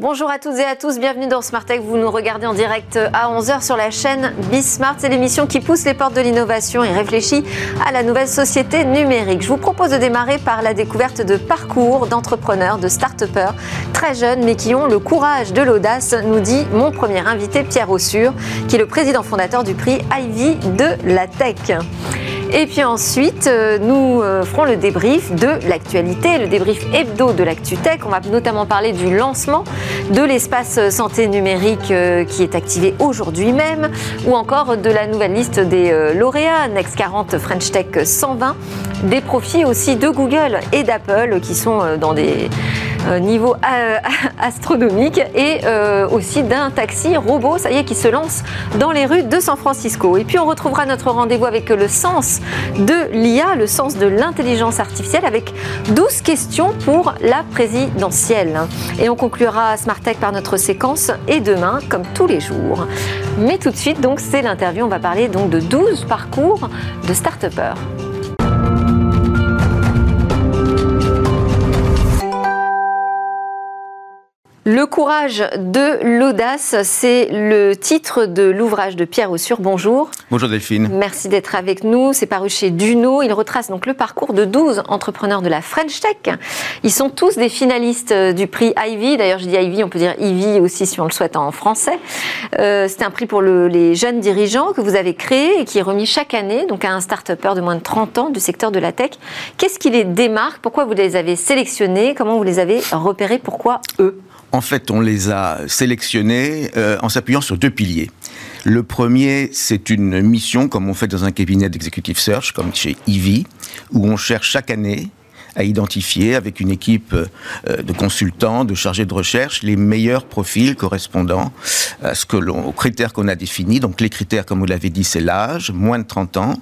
Bonjour à toutes et à tous, bienvenue dans Smart Tech. Vous nous regardez en direct à 11h sur la chaîne Bismart. C'est l'émission qui pousse les portes de l'innovation et réfléchit à la nouvelle société numérique. Je vous propose de démarrer par la découverte de parcours d'entrepreneurs, de start-upers très jeunes mais qui ont le courage de l'audace, nous dit mon premier invité Pierre Ossur, qui est le président fondateur du prix Ivy de la tech. Et puis ensuite, euh, nous euh, ferons le débrief de l'actualité, le débrief hebdo de l'ActuTech. On va notamment parler du lancement de l'espace santé numérique euh, qui est activé aujourd'hui même, ou encore de la nouvelle liste des lauréats Next 40 French Tech 120, des profits aussi de Google et d'Apple qui sont dans des niveau euh, astronomique et euh, aussi d'un taxi robot, ça y est, qui se lance dans les rues de San Francisco. Et puis on retrouvera notre rendez-vous avec le sens de l'IA, le sens de l'intelligence artificielle, avec 12 questions pour la présidentielle. Et on conclura Smart Tech par notre séquence et demain, comme tous les jours. Mais tout de suite, donc, c'est l'interview. On va parler donc de 12 parcours de start-upers. Le courage de l'audace, c'est le titre de l'ouvrage de Pierre Ossur. Bonjour. Bonjour Delphine. Merci d'être avec nous. C'est paru chez Duno. Il retrace donc le parcours de 12 entrepreneurs de la French Tech. Ils sont tous des finalistes du prix Ivy. D'ailleurs, je dis Ivy, on peut dire Ivy aussi si on le souhaite en français. Euh, c'est un prix pour les jeunes dirigeants que vous avez créé et qui est remis chaque année donc à un start-upper de moins de 30 ans du secteur de la tech. Qu'est-ce qui les démarque? Pourquoi vous les avez sélectionnés? Comment vous les avez repérés? Pourquoi eux? En fait, on les a sélectionnés euh, en s'appuyant sur deux piliers. Le premier, c'est une mission, comme on fait dans un cabinet d'executive search, comme chez Ivy, où on cherche chaque année à identifier avec une équipe euh, de consultants, de chargés de recherche, les meilleurs profils correspondant à ce que l'on, aux critères qu'on a définis. Donc les critères, comme vous l'avez dit, c'est l'âge, moins de 30 ans.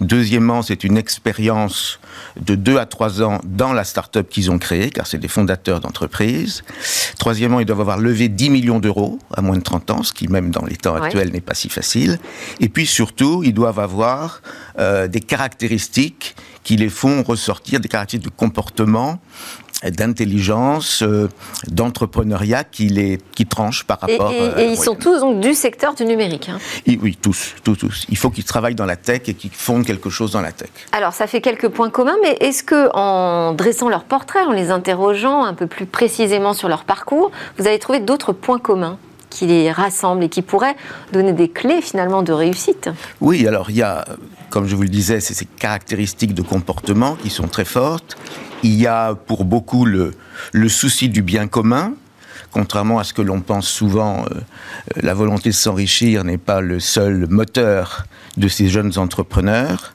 Deuxièmement, c'est une expérience de 2 à 3 ans dans la start-up qu'ils ont créée, car c'est des fondateurs d'entreprise. Troisièmement, ils doivent avoir levé 10 millions d'euros à moins de 30 ans, ce qui même dans les temps actuels n'est pas si facile. Et puis surtout, ils doivent avoir euh, des caractéristiques qui les font ressortir, des caractéristiques de comportement d'intelligence, euh, d'entrepreneuriat qui les qui tranchent par rapport. Et, et, et ils sont tous donc du secteur du numérique. Hein. oui, tous, tous, tous. Il faut qu'ils travaillent dans la tech et qu'ils fondent quelque chose dans la tech. Alors, ça fait quelques points communs, mais est-ce que en dressant leur portrait, en les interrogeant un peu plus précisément sur leur parcours, vous avez trouvé d'autres points communs? Qui les rassemblent et qui pourraient donner des clés finalement de réussite Oui, alors il y a, comme je vous le disais, ces caractéristiques de comportement qui sont très fortes. Il y a pour beaucoup le, souci du bien commun, contrairement à ce que l'on pense souvent, euh, la volonté de s'enrichir n'est pas le seul moteur de ces jeunes entrepreneurs.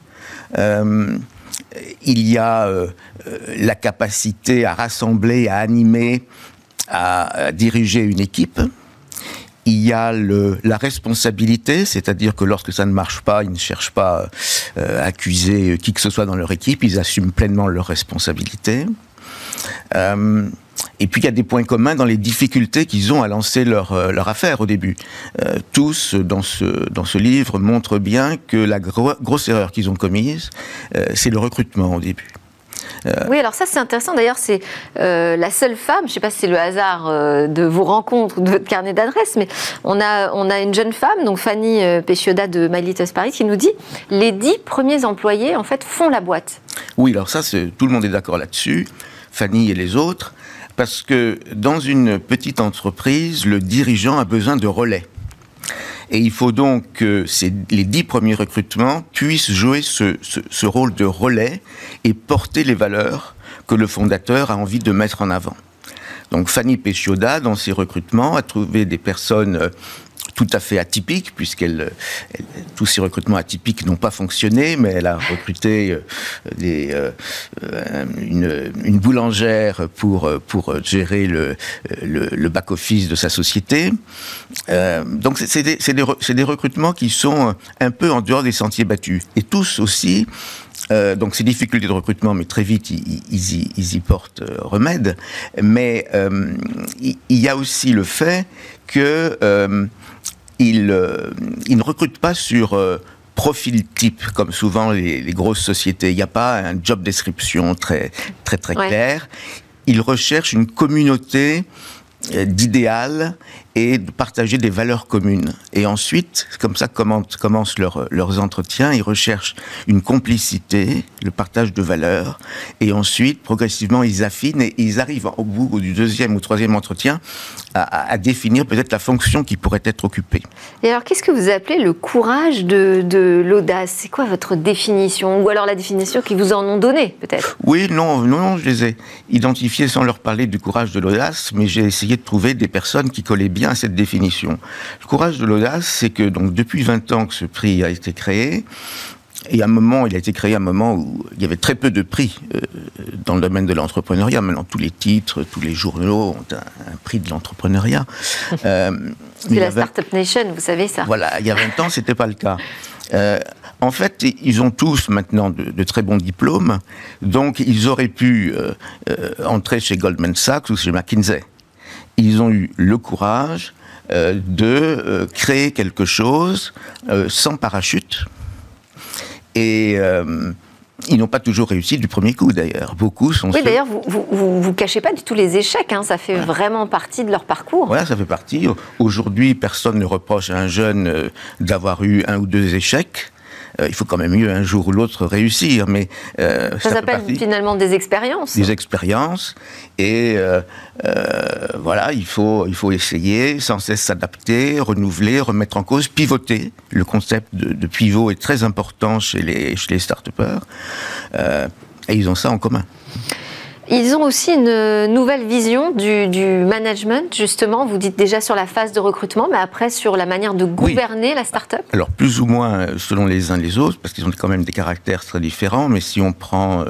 Euh, il y a euh, la capacité à rassembler, à animer, à diriger une équipe il y a la responsabilité, c'est-à-dire que lorsque ça ne marche pas, ils ne cherchent pas euh, à accuser qui que ce soit dans leur équipe, ils assument pleinement leurs responsabilités. Euh, et puis il y a des points communs dans les difficultés qu'ils ont à lancer leur, euh, affaire au début. Tous dans ce, livre montrent bien que la gro grosse erreur qu'ils ont commise, c'est le recrutement au début. Euh, oui, alors ça c'est intéressant. D'ailleurs, c'est euh, la seule femme, je ne sais pas si c'est le hasard euh, de vos rencontres, de votre carnet d'adresses, mais on a, on a une jeune femme, donc Fanny Péchioda de My Little Paris, qui nous dit les dix premiers employés, en fait, font la boîte. Oui, alors ça, tout le monde est d'accord là-dessus, Fanny et les autres, parce que dans une petite entreprise, le dirigeant a besoin de relais. Et il faut donc que les dix premiers recrutements puissent jouer ce, rôle de relais et porter les valeurs que le fondateur a envie de mettre en avant. Donc Fanny Péchioda, dans ses recrutements, a trouvé des personnes tout à fait atypique, puisqu'elle, tous ces recrutements atypiques n'ont pas fonctionné, mais elle a recruté euh, des, euh, une, une, boulangère pour, gérer le, back-office de sa société. Euh, donc c'est des, recrutements qui sont un peu en dehors des sentiers battus. Et tous aussi euh, donc ces difficultés de recrutement, mais très vite ils, y, portent euh, remède. Mais euh, il, y a aussi le fait que il, euh, il ne recrute pas sur euh, profil type, comme souvent les, les grosses sociétés. Il n'y a pas un job description très, très, très ouais. clair. Il recherche une communauté d'idéal et de partager des valeurs communes. Et ensuite, comme ça commencent, commencent leurs entretiens, ils recherchent une complicité, le partage de valeurs, et ensuite, progressivement, ils affinent et ils arrivent au bout du deuxième ou troisième entretien à, définir peut-être la fonction qui pourrait être occupée. Et alors, qu'est-ce que vous appelez le courage de, de l'audace? C'est quoi votre définition? Ou alors la définition qu'ils vous en ont donnée, peut-être? Oui, non, non, non, je les ai identifiés sans leur parler du courage de l'audace, mais j'ai essayé de trouver des personnes qui collaient bien à cette définition. Le courage de l'audace, c'est que donc depuis 20 ans que ce prix a été créé, et à un moment, il a été créé à un moment où il y avait très peu de prix euh, dans le domaine de l'entrepreneuriat. Maintenant, tous les titres, tous les journaux ont un, prix de l'entrepreneuriat. Euh, c'est la Startup Nation, vous savez ça. Voilà, il y a 20 ans, c'était pas le cas. Euh, en fait, ils ont tous maintenant de, très bons diplômes, donc ils auraient pu entrer chez Goldman Sachs ou chez McKinsey. Ils ont eu le courage de créer quelque chose sans parachute et euh, ils n'ont pas toujours réussi du premier coup, d'ailleurs. Beaucoup sont. Oui, d'ailleurs, vous, vous, vous, cachez pas du tout les échecs. Hein. Ça fait vraiment partie de leur parcours. Voilà, ça fait partie. Aujourd'hui, personne ne reproche à un jeune euh, d'avoir eu un ou deux échecs. Euh, il faut quand même mieux un jour ou l'autre réussir. Mais euh, ça, s'appelle finalement des expériences. Des expériences. Et euh, voilà, il faut, il faut essayer, sans cesse s'adapter, renouveler, remettre en cause, pivoter. Le concept de, pivot est très important chez les, chez les start-upers. et ils ont ça en commun. Ils ont aussi une nouvelle vision du, management, justement. Vous dites déjà sur la phase de recrutement, mais après sur la manière de gouverner la start-up Alors, plus ou moins euh, selon les uns les autres, parce qu'ils ont quand même des caractères très différents. Mais si on prend euh,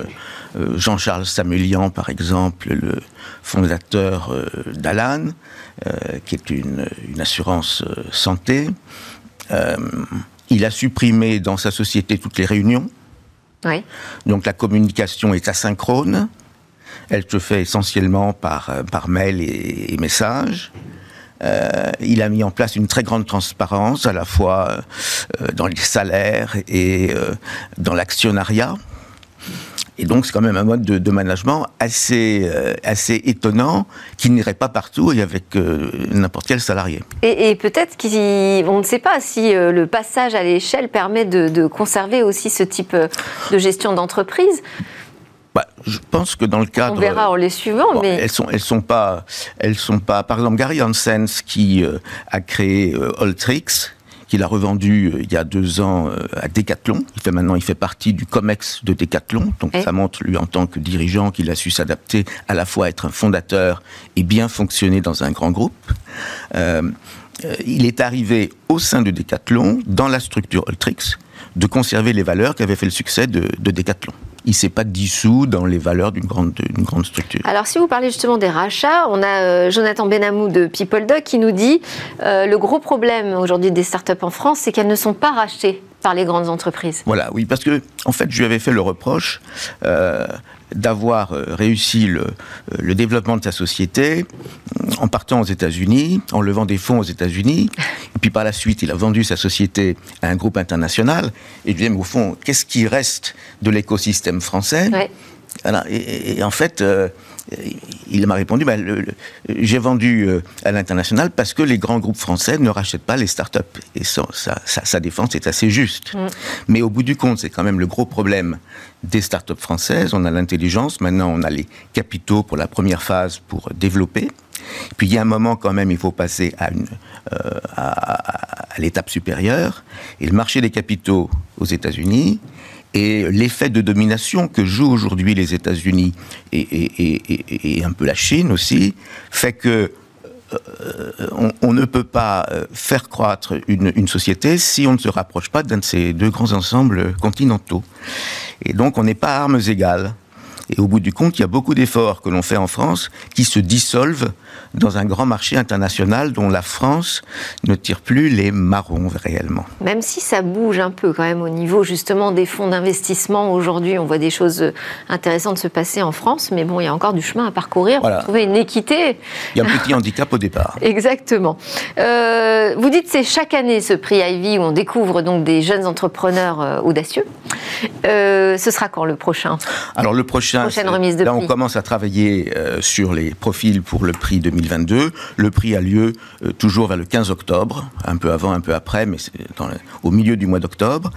euh, Jean-Charles Samuelian, par exemple, le fondateur d'Alan, qui est une, une assurance santé, il a supprimé dans sa société toutes les réunions. Oui. Donc la communication est asynchrone. Elle se fait essentiellement par, euh, par mail et, messages. Euh, il a mis en place une très grande transparence, à la fois euh, dans les salaires et dans l'actionnariat. Et donc, c'est quand même un mode de, management assez, assez étonnant qui n'irait pas partout et avec n'importe quel salarié. Et, peut-être qu'on ne sait pas si le passage à l'échelle permet de, de, conserver aussi ce type de gestion d'entreprise. Bah, je pense que dans le cadre. On verra en les suivant, mais. Elles sont, elles sont pas, elles sont pas. Par exemple, Gary Hansens qui euh, a créé euh, Alltrix, qu'il a revendu euh, il y a deux ans à Decathlon. Il fait maintenant, il fait partie du Comex de Decathlon. Donc ça montre lui en tant que dirigeant qu'il a su s'adapter à la fois être un fondateur et bien fonctionner dans un grand groupe. Il est arrivé au sein de Decathlon, dans la structure Alltrix, de conserver les valeurs qui avaient fait le succès de, de Decathlon il ne s'est pas dissous dans les valeurs d'une grande, grande structure. Alors, si vous parlez justement des rachats, on a euh, Jonathan Benamou de PeopleDoc qui nous dit euh, le gros problème aujourd'hui des startups en France, c'est qu'elles ne sont pas rachetées par les grandes entreprises. Voilà, oui, parce que en fait, je lui avais fait le reproche euh, d'avoir euh, réussi le, euh, le, développement de sa société en partant aux États-Unis, en levant des fonds aux États-Unis, et puis par la suite, il a vendu sa société à un groupe international. Et lui au fond, qu'est-ce qui reste de l'écosystème français? Et, en fait, il m'a répondu bah, j'ai vendu euh, à l'international parce que les grands groupes français ne rachètent pas les startups. Et sa défense est assez juste. Mm. Mais au bout du compte, c'est quand même le gros problème des startups françaises. On a l'intelligence, maintenant on a les capitaux pour la première phase pour développer. Puis il y a un moment quand même, il faut passer à, euh, à l'étape supérieure. Et le marché des capitaux aux États-Unis, et l'effet de domination que jouent aujourd'hui les États-Unis et, un peu la Chine aussi, fait que euh, on, ne peut pas euh, faire croître une, une, société si on ne se rapproche pas d'un de ces deux grands ensembles continentaux. Et donc on n'est pas à armes égales. Et au bout du compte, il y a beaucoup d'efforts que l'on fait en France qui se dissolvent dans un grand marché international dont la France ne tire plus les marrons réellement. Même si ça bouge un peu quand même au niveau justement des fonds d'investissement aujourd'hui, on voit des choses intéressantes se passer en France, mais bon, il y a encore du chemin à parcourir pour trouver une équité. Il y a un petit handicap au départ. Exactement. Euh, vous dites c'est chaque année ce prix Ivy où on découvre donc des jeunes entrepreneurs euh, audacieux. Euh, ce sera quand le prochain? Alors le prochain, prochaine remise de là on commence à travailler sur les profils pour le prix février 2022. Le prix a lieu toujours vers le 15 octobre, un peu avant, un peu après, mais au milieu du mois d'octobre.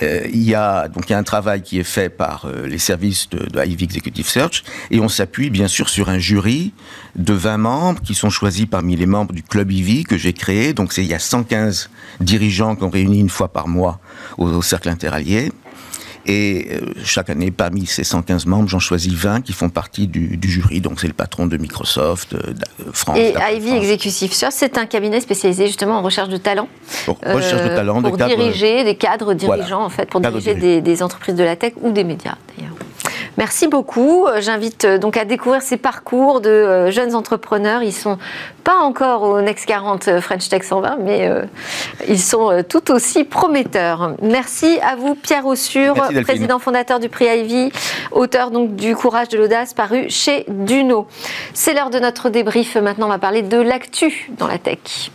il y a donc y a un travail qui est fait par les services de, de Ivy Executive Search et on s'appuie bien sûr sur un jury de 20 membres qui sont choisis parmi les membres du club Ivy que j'ai créé. Donc il y a 115 dirigeants qu'on réunit une fois par mois au, cercle interallié. Et euh, chaque année, parmi ces 115 membres, j'en choisis 20 qui font partie du, jury. Donc, c'est le patron de Microsoft, de, France. Et Ivy Executive Search, c'est un cabinet spécialisé justement en recherche de talent. Pour recherche de talent, pour diriger des cadres dirigeants, en fait, pour diriger des, des, entreprises de la tech ou des médias, d'ailleurs. Merci beaucoup. Euh, j'invite euh, donc à découvrir ces parcours de euh, jeunes entrepreneurs. Ils sont pas encore au Next 40 French Tech 120, mais ils sont tout aussi prometteurs. Merci à vous, Pierre Ossure, président fondateur du prix Ivy, auteur donc du Courage de l'audace paru chez Duno. C'est l'heure de notre débrief. Maintenant, on va parler de l'actu dans la tech.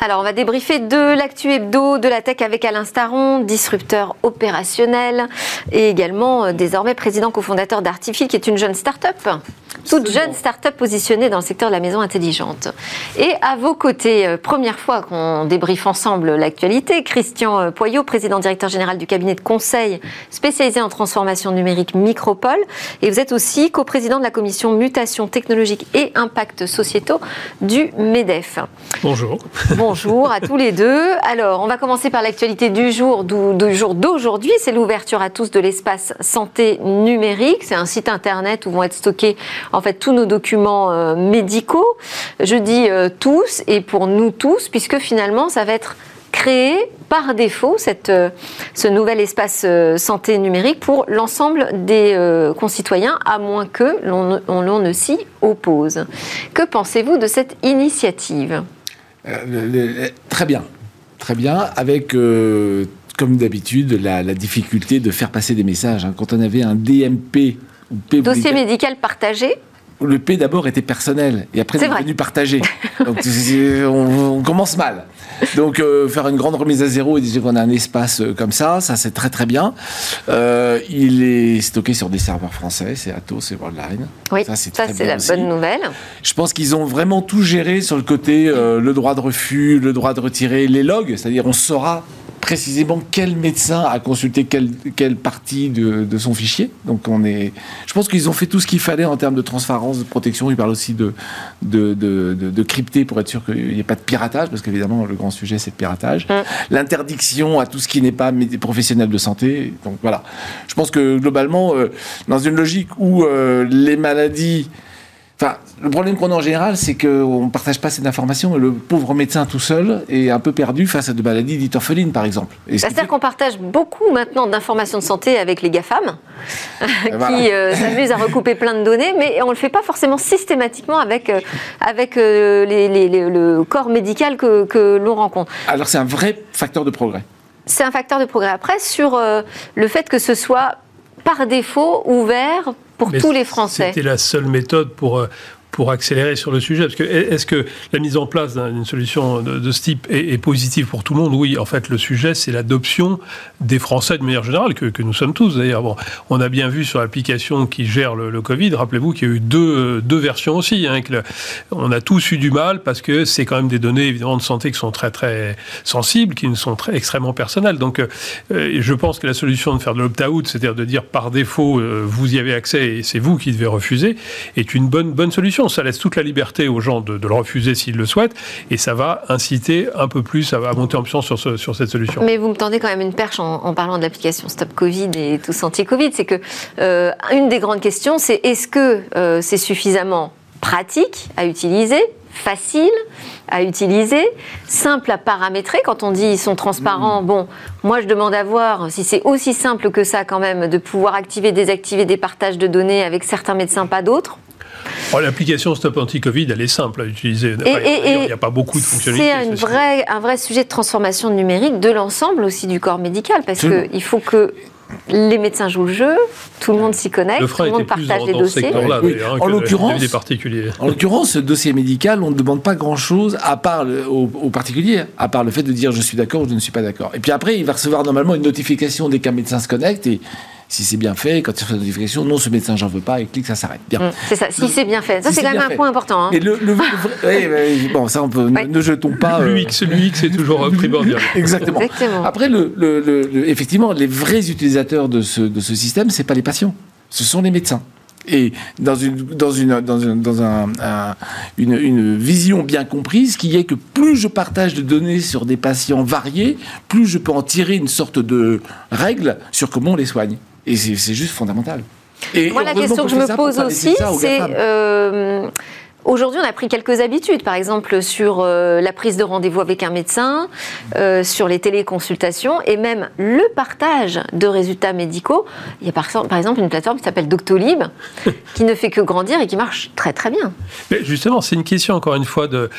Alors, on va débriefer de l'actu hebdo de la tech avec Alain Staron, disrupteur opérationnel et également euh, désormais président cofondateur d'Artifil, qui est une jeune start-up, toute jeune start-up positionnée dans le secteur de la maison intelligente. Et à vos côtés, euh, première fois qu'on débriefe ensemble l'actualité, Christian euh, Poyot, président directeur général du cabinet de conseil spécialisé en transformation numérique Micropole. Et vous êtes aussi coprésident de la commission mutation technologique et impact sociétaux du MEDEF. Bonjour. Bonjour à tous les deux. Alors, on va commencer par l'actualité du jour du jour d'aujourd'hui. C'est l'ouverture à tous de l'espace santé numérique. C'est un site internet où vont être stockés en fait tous nos documents euh, médicaux. Je dis euh, tous et pour nous tous, puisque finalement, ça va être créé par défaut cette, euh, ce nouvel espace santé numérique pour l'ensemble des concitoyens, à moins que l'on ne s'y oppose. Que pensez-vous de cette initiative? Très bien. Très bien. Avec, comme d'habitude, la, difficulté de faire passer des messages. Hein. Quand on avait un DMP, dossier médical partagé, le P d'abord était personnel et après c'est devenu partagé. Donc on, commence mal. Donc euh, faire une grande remise à zéro et dire qu'on a un espace euh, comme ça, ça c'est très très bien. Euh, il est stocké sur des serveurs français, c'est Atos et Worldline. Oui, ça c'est la bonne nouvelle. Je pense qu'ils ont vraiment tout géré sur le côté le droit de refus, le droit de retirer les logs, c'est-à-dire on saura précisément quel médecin a consulté quelle, quelle partie de, de, son fichier. Donc on est, je pense qu'ils ont fait tout ce qu'il fallait en termes de transparence, de protection. Ils parlent aussi de, de, de, de crypter pour être sûr qu'il n'y ait pas de piratage, parce qu'évidemment le grand sujet c'est le piratage. Mmh. L'interdiction à tout ce qui n'est pas professionnel de santé. Donc voilà. Je pense que globalement, euh, dans une logique où euh, les maladies Enfin, le problème qu'on a en général, c'est qu'on ne partage pas cette information le pauvre médecin tout seul est un peu perdu face à des maladies dites orphelines, par exemple. C'est-à-dire qu'on partage beaucoup maintenant d'informations de santé avec les GAFAM, qui euh, s'amusent à recouper plein de données, mais on ne le fait pas forcément systématiquement avec, euh, avec euh, le corps médical que, que l'on rencontre. Alors c'est un vrai facteur de progrès. C'est un facteur de progrès. Après, sur le fait que ce soit par défaut ouvert pour tous les Français. C'était la seule méthode pour euh, pour accélérer sur le sujet Parce que est-ce que la mise en place d'une solution de, ce type est, positive pour tout le monde? Oui, en fait, le sujet, c'est l'adoption des Français de manière générale, que, nous sommes tous d'ailleurs. Bon, on a bien vu sur l'application qui gère le, Covid, rappelez-vous qu'il y a eu deux, deux versions aussi. Hein, on a tous eu du mal parce que c'est quand même des données évidemment de santé qui sont très très sensibles, qui sont très extrêmement personnelles. Donc, euh, je pense que la solution de faire de l'opt-out, c'est-à-dire de dire par défaut, euh, vous y avez accès et c'est vous qui devez refuser, est une bonne bonne solution ça laisse toute la liberté aux gens de, le refuser s'ils le souhaitent, et ça va inciter un peu plus à, monter en puissance sur, sur, cette solution. Mais vous me tendez quand même une perche en, parlant de l'application Stop Covid et tous anti-Covid, c'est que euh, une des grandes questions, c'est est-ce que euh, c'est suffisamment pratique à utiliser facile à utiliser, simple à paramétrer? Quand on dit ils sont transparents, mm. bon, moi je demande à voir si c'est aussi simple que ça quand même de pouvoir activer, désactiver des partages de données avec certains médecins, pas d'autres. Oh, l'application Stop Anti-Covid, elle est simple à utiliser. il n'y a pas beaucoup de fonctionnalités. C'est un vrai, un vrai sujet de transformation numérique de l'ensemble aussi du corps médical, parce qu'il faut que les médecins jouent le jeu, tout le monde s'y connecte, tout le monde partage les dossiers. en l'occurrence, en l'occurrence, ce dossier médical, on ne demande pas grand-chose à part aux, particuliers, à part le fait de dire je suis d'accord ou je ne suis pas d'accord. Et puis après, il va recevoir normalement une notification dès qu'un médecin se connecte et Si c'est bien fait, quand il reçoit la notification, non, ce médecin, j'en veux pas, et clique, ça s'arrête. Bien. Mmh, c'est ça, si c'est bien fait. Ça, Si c'est quand même un fait. point important. hein. Mais le, le- le vrai- ouais, ouais, bon, ça, on peut, Ouais. ne, ne jetons pas. euh, L'UX, l'UX c'est toujours euh, primordial. Exactement. Exactement. Après, le, le- le- le- effectivement, les vrais utilisateurs de ce, de ce système, c'est pas les patients, ce sont les médecins. Et dans une, dans une, dans une, dans un, un- une, une vision bien comprise, qui est que plus je partage de données sur des patients variés, plus je peux en tirer une sorte de règle sur comment on les soigne. Et c'est juste fondamental. Et Moi, la question que je me pose aussi, c'est aujourd'hui, on a pris quelques habitudes, par exemple sur euh, la prise de rendez-vous avec un médecin, euh, sur les téléconsultations et même le partage de résultats médicaux. Il y a par, par exemple une plateforme qui s'appelle Doctolib qui ne fait que grandir et qui marche très très bien. Mais justement, c'est une question, encore une fois, de,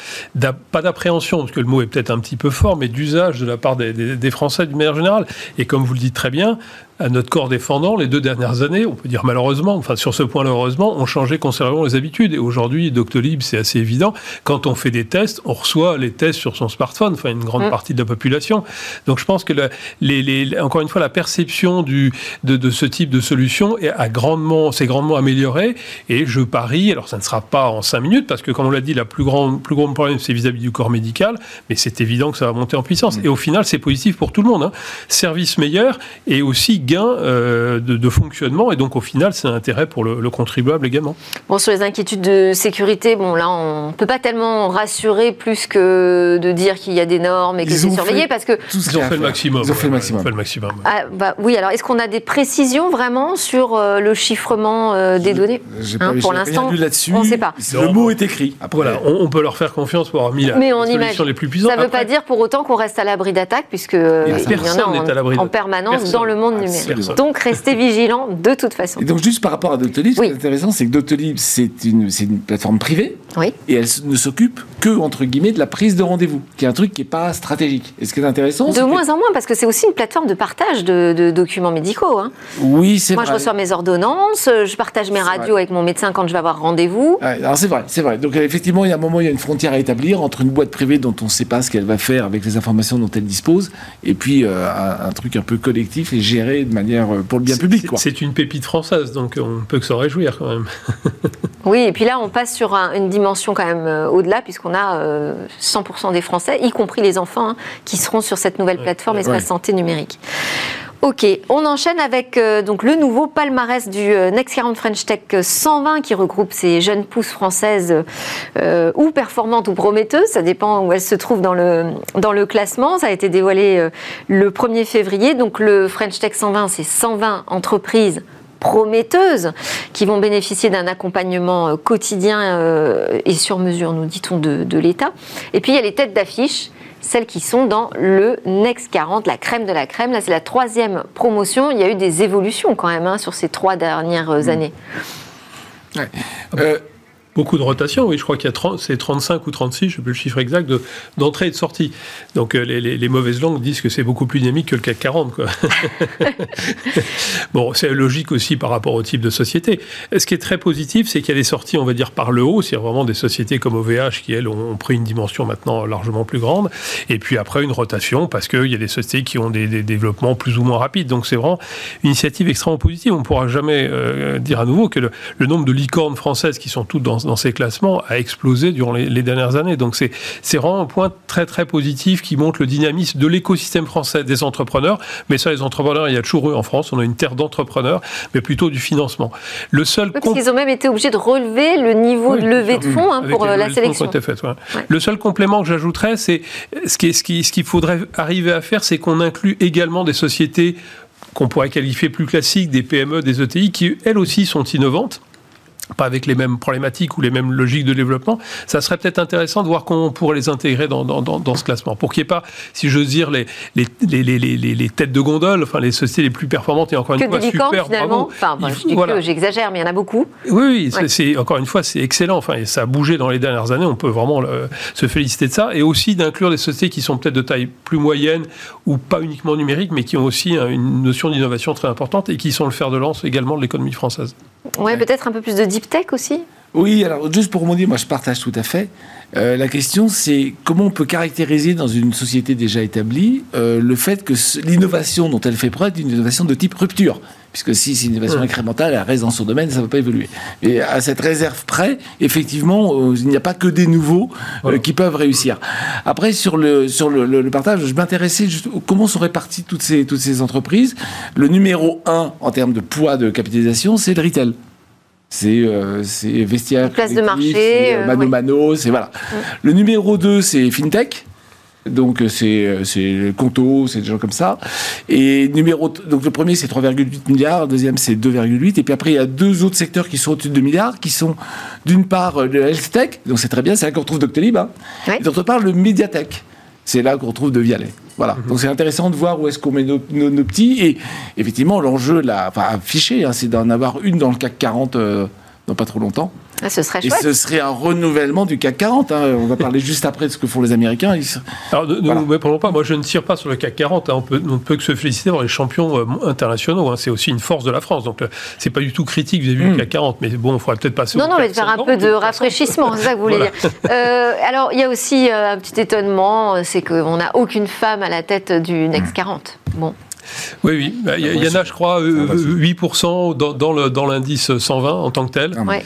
pas d'appréhension, parce que le mot est peut-être un petit peu fort, mais d'usage de la part des, des- des Français d'une manière générale. Et comme vous le dites très bien, à notre corps défendant, les deux dernières années, on peut dire malheureusement, enfin sur ce point heureusement, ont changé considérablement les habitudes. Et aujourd'hui, Doctolib, c'est assez évident. Quand on fait des tests, on reçoit les tests sur son smartphone, enfin une grande Mm. partie de la population. Donc je pense que la- les, les- encore une fois, la perception du, de, de ce type de solution est- grandement, s'est grandement améliorée. Et je parie, alors ça ne sera pas en cinq minutes, parce que comme on l'a dit, la plus grande, plus grand problème, c'est vis-à-vis du corps médical, mais c'est évident que ça va monter en puissance. Et au final, c'est positif pour tout le monde. hein. Service meilleur et aussi gain euh, de, de fonctionnement. Et donc au final, c'est un intérêt pour le, le contribuable également. Bon, sur les inquiétudes de sécurité, bon là, on peut pas tellement rassurer plus que de dire qu'il y a des normes et que c'est surveillé, parce que Tout ce Ils ont fait le maximum. Ils ont fait le maximum. Ils ont fait le maximum. ouais. Ah, bah, oui, alors est-ce qu'on a des précisions vraiment sur euh, le chiffrement euh, des données Hein, pour l'instant, on sait pas. Le Non. mot est écrit. Après, Voilà, on, on peut leur faire confiance pour avoir mis la, Mais on les imagine. solutions les plus puissantes. Ça ne veut pas dire pour autant qu'on reste à l'abri d'attaques, puisque euh, il y en personne a n'est à l'abri en, permanence Personne. dans le monde Absolument. numérique. Donc restez vigilants de toute façon. Et donc, juste par rapport à Doctolib, ce qui est intéressant, c'est que Doctolib, c'est une, c'est une plateforme privée Oui. et elle ne s'occupe que, entre guillemets, de la prise de rendez-vous, qui est un truc qui n'est pas stratégique. Et ce qui est intéressant, De que- moins en moins, parce que c'est aussi une plateforme de partage de, de documents médicaux. hein. Oui, c'est Moi, vrai. je reçois mes ordonnances, je partage mes radios vrai. avec mon médecin quand je vais avoir rendez-vous. Ouais, alors c'est vrai, c'est vrai. Donc euh, effectivement, il y a un moment, il y a une frontière à établir entre une boîte privée dont on ne sait pas ce qu'elle va faire avec les informations dont elle dispose, et puis euh, un, un truc un peu collectif et géré de manière euh, pour le bien public. C'est une pépite française, donc on peut que s'en réjouir quand même. Oui, et puis là, on passe sur un- une dimension quand même euh, au-delà, puisqu'on a euh, 100% des Français, y compris les enfants, hein, qui seront sur cette nouvelle plateforme Espace ouais. Santé Numérique. Ok, on enchaîne avec euh, donc le nouveau palmarès du euh, Next 40 French Tech 120 qui regroupe ces jeunes pousses françaises euh, ou performantes ou prometteuses, ça dépend où elles se trouvent dans le, dans le classement. Ça a été dévoilé euh, le 1er février. Donc le French Tech 120, c'est 120 entreprises prometteuses qui vont bénéficier d'un accompagnement euh, quotidien euh, et sur mesure, nous dit-on, de, de l'État. Et puis il y a les têtes d'affiche, celles qui sont dans le Next 40, la crème de la crème. Là, c'est la troisième promotion. Il y a eu des évolutions quand même hein, sur ces trois dernières euh, années. Ouais. Euh, Beaucoup de rotation, oui, je crois qu'il y a 30 c'est 35 ou 36, je ne sais plus le chiffre exact, de- d'entrée et de sortie. Donc euh, les, les- les mauvaises langues disent que c'est beaucoup plus dynamique que le CAC 40. Quoi. bon, c'est logique aussi par rapport au type de société. Ce qui est très positif, c'est qu'il y a des sorties, on va dire, par le haut, c'est-à-dire vraiment des sociétés comme OVH qui, elles, ont, ont pris une dimension maintenant largement plus grande. Et puis après, une rotation, parce qu'il y a des sociétés qui ont des, des développements plus ou moins rapides. Donc c'est vraiment une initiative extrêmement positive. On ne pourra jamais euh, dire à nouveau que le, le nombre de licornes françaises qui sont toutes dans, dans ces classements a explosé durant les, les dernières années. Donc c'est vraiment un point très très positif qui montre le dynamisme de l'écosystème français des entrepreneurs. Mais ça, les entrepreneurs, il y a toujours eu en France. On a une terre d'entrepreneurs, mais plutôt du financement. Le seul Oui, qu'ils ont même été obligés de relever le niveau Oui, de levée de fonds hein, pour euh, la sélection. ouais. Ouais. Le seul complément que j'ajouterais, c'est ce qu'il ce qui, ce qu'il faudrait arriver à faire, c'est qu'on inclut également des sociétés qu'on pourrait qualifier plus classiques, des PME, des ETI, qui elles aussi sont innovantes pas avec les mêmes problématiques ou les mêmes logiques de développement, ça serait peut-être intéressant de voir comment on pourrait les intégrer dans, dans, dans, dans ce classement. Pour qu'il n'y ait pas, si j'ose dire, les, les, les, les, têtes de gondole, enfin les sociétés les plus performantes, et encore une fois, super, finalement. bravo. Enfin, bon, Il je voilà. j'exagère, mais il y en a beaucoup. Oui, oui, c'est- Ouais. c'est encore une fois, c'est excellent. Enfin, et ça a bougé dans les dernières années. On peut vraiment le- se féliciter de ça, et aussi d'inclure des sociétés qui sont peut-être de taille plus moyenne ou pas uniquement numérique, mais qui ont aussi une notion d'innovation très importante et qui sont le fer de lance également de l'économie française. Ouais, peut-être un peu plus de deep tech aussi? Oui, alors juste pour rebondir, moi je partage tout à fait. Euh, la question, c'est comment on peut caractériser dans une société déjà établie euh, le fait que l'innovation dont elle fait preuve est une innovation de type rupture. Puisque si c'est une innovation incrémentale, elle reste dans son domaine, ça ne va pas évoluer. Et à cette réserve près, effectivement, euh, il n'y a pas que des nouveaux qui peuvent réussir. Après, sur le, sur le, partage, je m'intéressais comment sont réparties toutes ces, toutes ces entreprises. Le numéro 1 en termes de poids de capitalisation, c'est le retail c'est euh, vestiaire, place de marché, euh, mano mano, c'est voilà. Le numéro 2, c'est fintech. Donc euh, c'est euh, c'est Conto, c'est des gens comme ça. Et numéro donc le premier c'est 3,8 milliards, le deuxième c'est 2,8 et puis après il y a deux autres secteurs qui sont au-dessus de 2 milliards qui sont d'une part le health tech, donc c'est très bien, c'est là qu'on retrouve Doctolib, hein, et d'autre part le Mediatek. C'est là qu'on retrouve De Vialet. Voilà. Mhm. Donc c'est intéressant de voir où est-ce qu'on met nos, petits. Et effectivement, l'enjeu, là, enfin, affiché, hein, c'est d'en avoir une dans le CAC 40 euh, dans pas trop longtemps. Ah, ce serait et ce serait un renouvellement du CAC 40. Hein. On va parler juste après de ce que font les Américains. Alors, ne, voilà. pas. Moi, je ne tire pas sur le CAC 40. Hein. On, peut, ne peut que se féliciter dans les champions euh, internationaux. Hein. C'est aussi une force de la France. Donc, euh, c'est pas du tout critique vous avez vu le CAC 40. Mais bon, il faudrait peut-être passer. Non, non, mais faire un peu de rafraîchissement. C'est ça que vous voulez dire. Euh, alors, il y a aussi un petit étonnement c'est qu'on n'a aucune femme à la tête du Next 40. Bon. Oui, oui. Bah, il y, en a, je crois, 8% dans, l'indice 120 en tant que tel. Ouais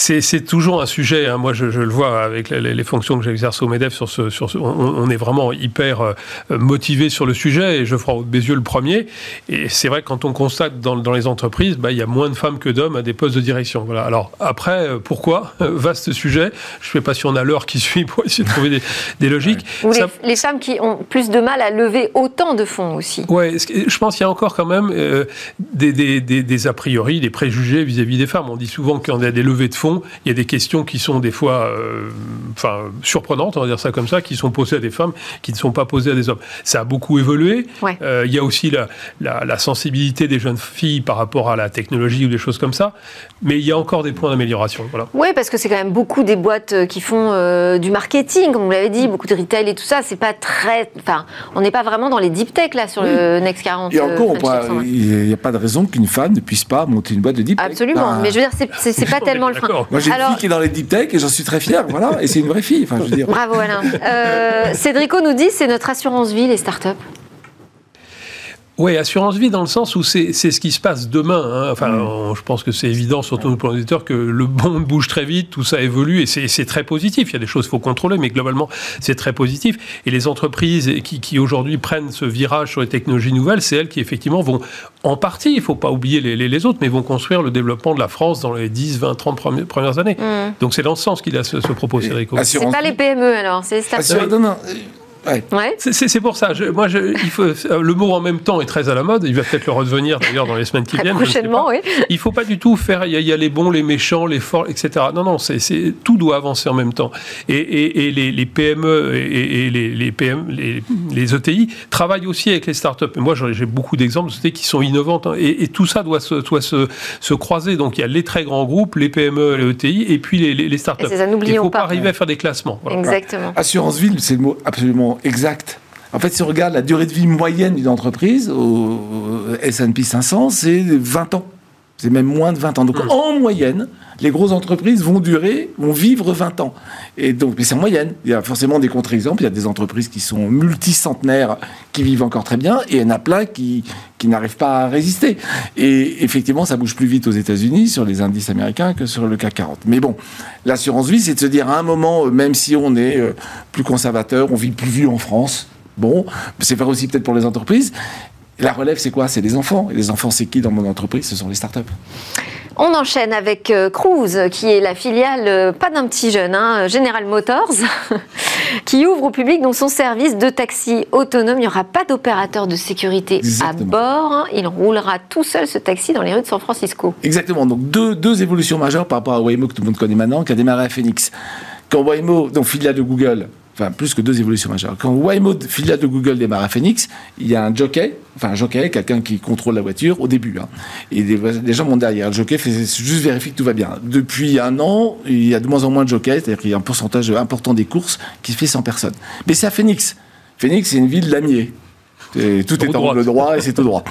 c'est toujours un sujet. Hein. Moi, je, le vois avec les, fonctions que j'exerce au MEDEF. Sur ce, sur on, est vraiment hyper euh, motivé sur le sujet et je ferai Bézieux le premier. Et c'est vrai que quand on constate dans, les entreprises, bah, il y a moins de femmes que d'hommes à des postes de direction. Voilà. Alors après, euh, pourquoi? Vaste sujet. Je ne sais pas si on a l'heure qui suit pour essayer de trouver des, logiques. Ou les, femmes qui ont plus de mal à lever autant de fonds aussi. Oui, je pense qu'il y a encore quand même euh, des, des, a priori, des préjugés vis-à-vis -vis des femmes. On dit souvent qu'on a des levées de fonds il y a des questions qui sont des fois euh, enfin, surprenantes, on va dire ça comme ça, qui sont posées à des femmes, qui ne sont pas posées à des hommes. Ça a beaucoup évolué. Euh, il y a aussi la, la, sensibilité des jeunes filles par rapport à la technologie ou des choses comme ça. Mais il y a encore des points d'amélioration. Voilà. Oui, parce que c'est quand même beaucoup des boîtes euh, qui font du marketing, comme vous l'avez dit, beaucoup de retail et tout ça. C'est pas très. Enfin, on n'est pas vraiment dans les deep tech là sur le Next 40. Et encore, il n'y a pas de raison qu'une femme ne puisse pas monter une boîte de deep tech. Absolument. Mais je veux dire, c'est pas tellement le frein. Moi, j'ai une fille qui est dans les deep tech et j'en suis très fier, voilà. Et c'est une vraie fille. Enfin, je veux dire. Bravo, Alain. Euh, Cédrico nous dit c'est notre assurance vie, les startups. Oui, assurance vie dans le sens où c'est ce qui se passe demain. Hein. Enfin, mm. je pense que c'est évident, surtout pour les auditeurs, que le monde bouge très vite, tout ça évolue et c'est très positif. Il y a des choses qu'il faut contrôler, mais globalement, c'est très positif. Et les entreprises qui, qui aujourd'hui prennent ce virage sur les technologies nouvelles, c'est elles qui effectivement vont, en partie, il ne faut pas oublier les, les, autres, mais vont construire le développement de la France dans les 10, 20, 30 premières années. Mm. Donc c'est dans ce sens qu'il a ce, ce propos, Cédric. C'est pas les PME alors, c'est Ouais. C'est pour ça. moi, je, il faut, euh, le mot en même temps est très à la mode. Il va peut-être le redevenir d'ailleurs dans les semaines qui viennent. Prochainement, oui. Il faut pas du tout faire. Il y, a, les bons, les méchants, les forts, etc. Non, non. C'est tout doit avancer en même temps. Et, et, les, les, PME et, les, les, PM, les, les, ETI travaillent aussi avec les startups. Et moi, j'ai beaucoup d'exemples de sociétés qui sont innovantes. Hein. et, tout ça doit, se, doit se, se, croiser. Donc, il y a les très grands groupes, les PME, les ETI, et puis les, les, startups. il ne faut pas arriver à faire des classements. Exactement. Assurance ville, c'est le mot absolument exact. En fait, si on regarde la durée de vie moyenne d'une entreprise, au S&P 500, c'est 20 ans. C'est même moins de 20 ans. Donc, mmh. en moyenne, les grosses entreprises vont durer, vont vivre 20 ans. Et donc, mais c'est en moyenne. Il y a forcément des contre-exemples. Il y a des entreprises qui sont multicentenaires, qui vivent encore très bien, et il y en a plein qui, qui n'arrivent pas à résister. Et effectivement, ça bouge plus vite aux États-Unis sur les indices américains que sur le CAC 40. Mais bon, l'assurance vie, c'est de se dire à un moment, même si on est euh, plus conservateur, on vit plus vieux en France. Bon, c'est vrai aussi peut-être pour les entreprises. La relève, c'est quoi? C'est les enfants. Et les enfants, c'est qui dans mon entreprise? Ce sont les startups. On enchaîne avec euh, Cruise, qui est la filiale, euh, pas d'un petit jeune, hein, General Motors, qui ouvre au public donc son service de taxi autonome. Il n'y aura pas d'opérateur de sécurité à bord. Il roulera tout seul ce taxi dans les rues de San Francisco. Exactement. Donc deux, deux évolutions majeures par rapport à Waymo que tout le monde connaît maintenant, qui a démarré à Phoenix. Quand Waymo, donc filiale de Google, plus que deux évolutions majeures. Quand Waymo, filiale de Google, démarre à Phoenix, il y a un jockey, enfin un jockey, quelqu'un qui contrôle la voiture au début. Hein. Et des, gens montent derrière. Le jockey fait juste vérifier que tout va bien. Depuis un an, il y a de moins en moins de jockeys, c'est-à-dire qu'il y a un pourcentage important des courses qui se fait sans personne. Mais c'est à Phoenix. Phoenix, c'est une ville lamier. Et tout est en droit. angle droit et c'est tout droit.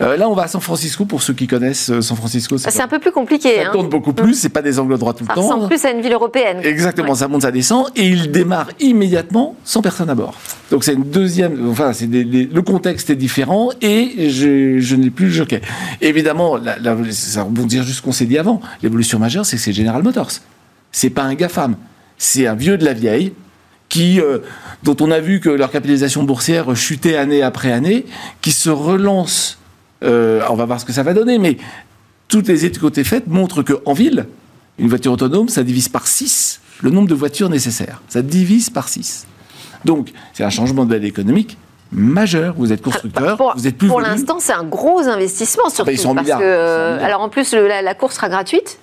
Euh, là, on va à San Francisco pour ceux qui connaissent euh, San Francisco. ça C'est un peu plus compliqué. ça hein. tourne beaucoup plus, c'est pas des angles droits tout Ça le temps. ressemble plus à une ville européenne. Exactement, Ouais. ça monte, ça descend, et il démarre immédiatement sans personne à bord. Donc c'est une deuxième, enfin c'est des- des- le contexte est différent et je, je n'ai plus le jockey. Évidemment, la, la- ça rebondir juste ce qu'on s'est dit avant. L'évolution majeure, c'est que c'est General Motors. C'est pas un GAFAM, c'est un vieux de la vieille qui, euh, dont on a vu que leur capitalisation boursière chutait année après année, qui se relance. euh, on va voir ce que ça va donner, mais toutes les études qui ont été faites montrent qu'en ville, une voiture autonome, ça divise par 6 le nombre de voitures nécessaires. Ça divise par 6. Donc, c'est un changement de valeur économique majeur. Vous êtes constructeur, Pour, vous êtes plus pour l'instant, c'est un gros investissement surtout. bah, ils sont parce milliards. que, euh, alors en plus, le- la, la course sera gratuite.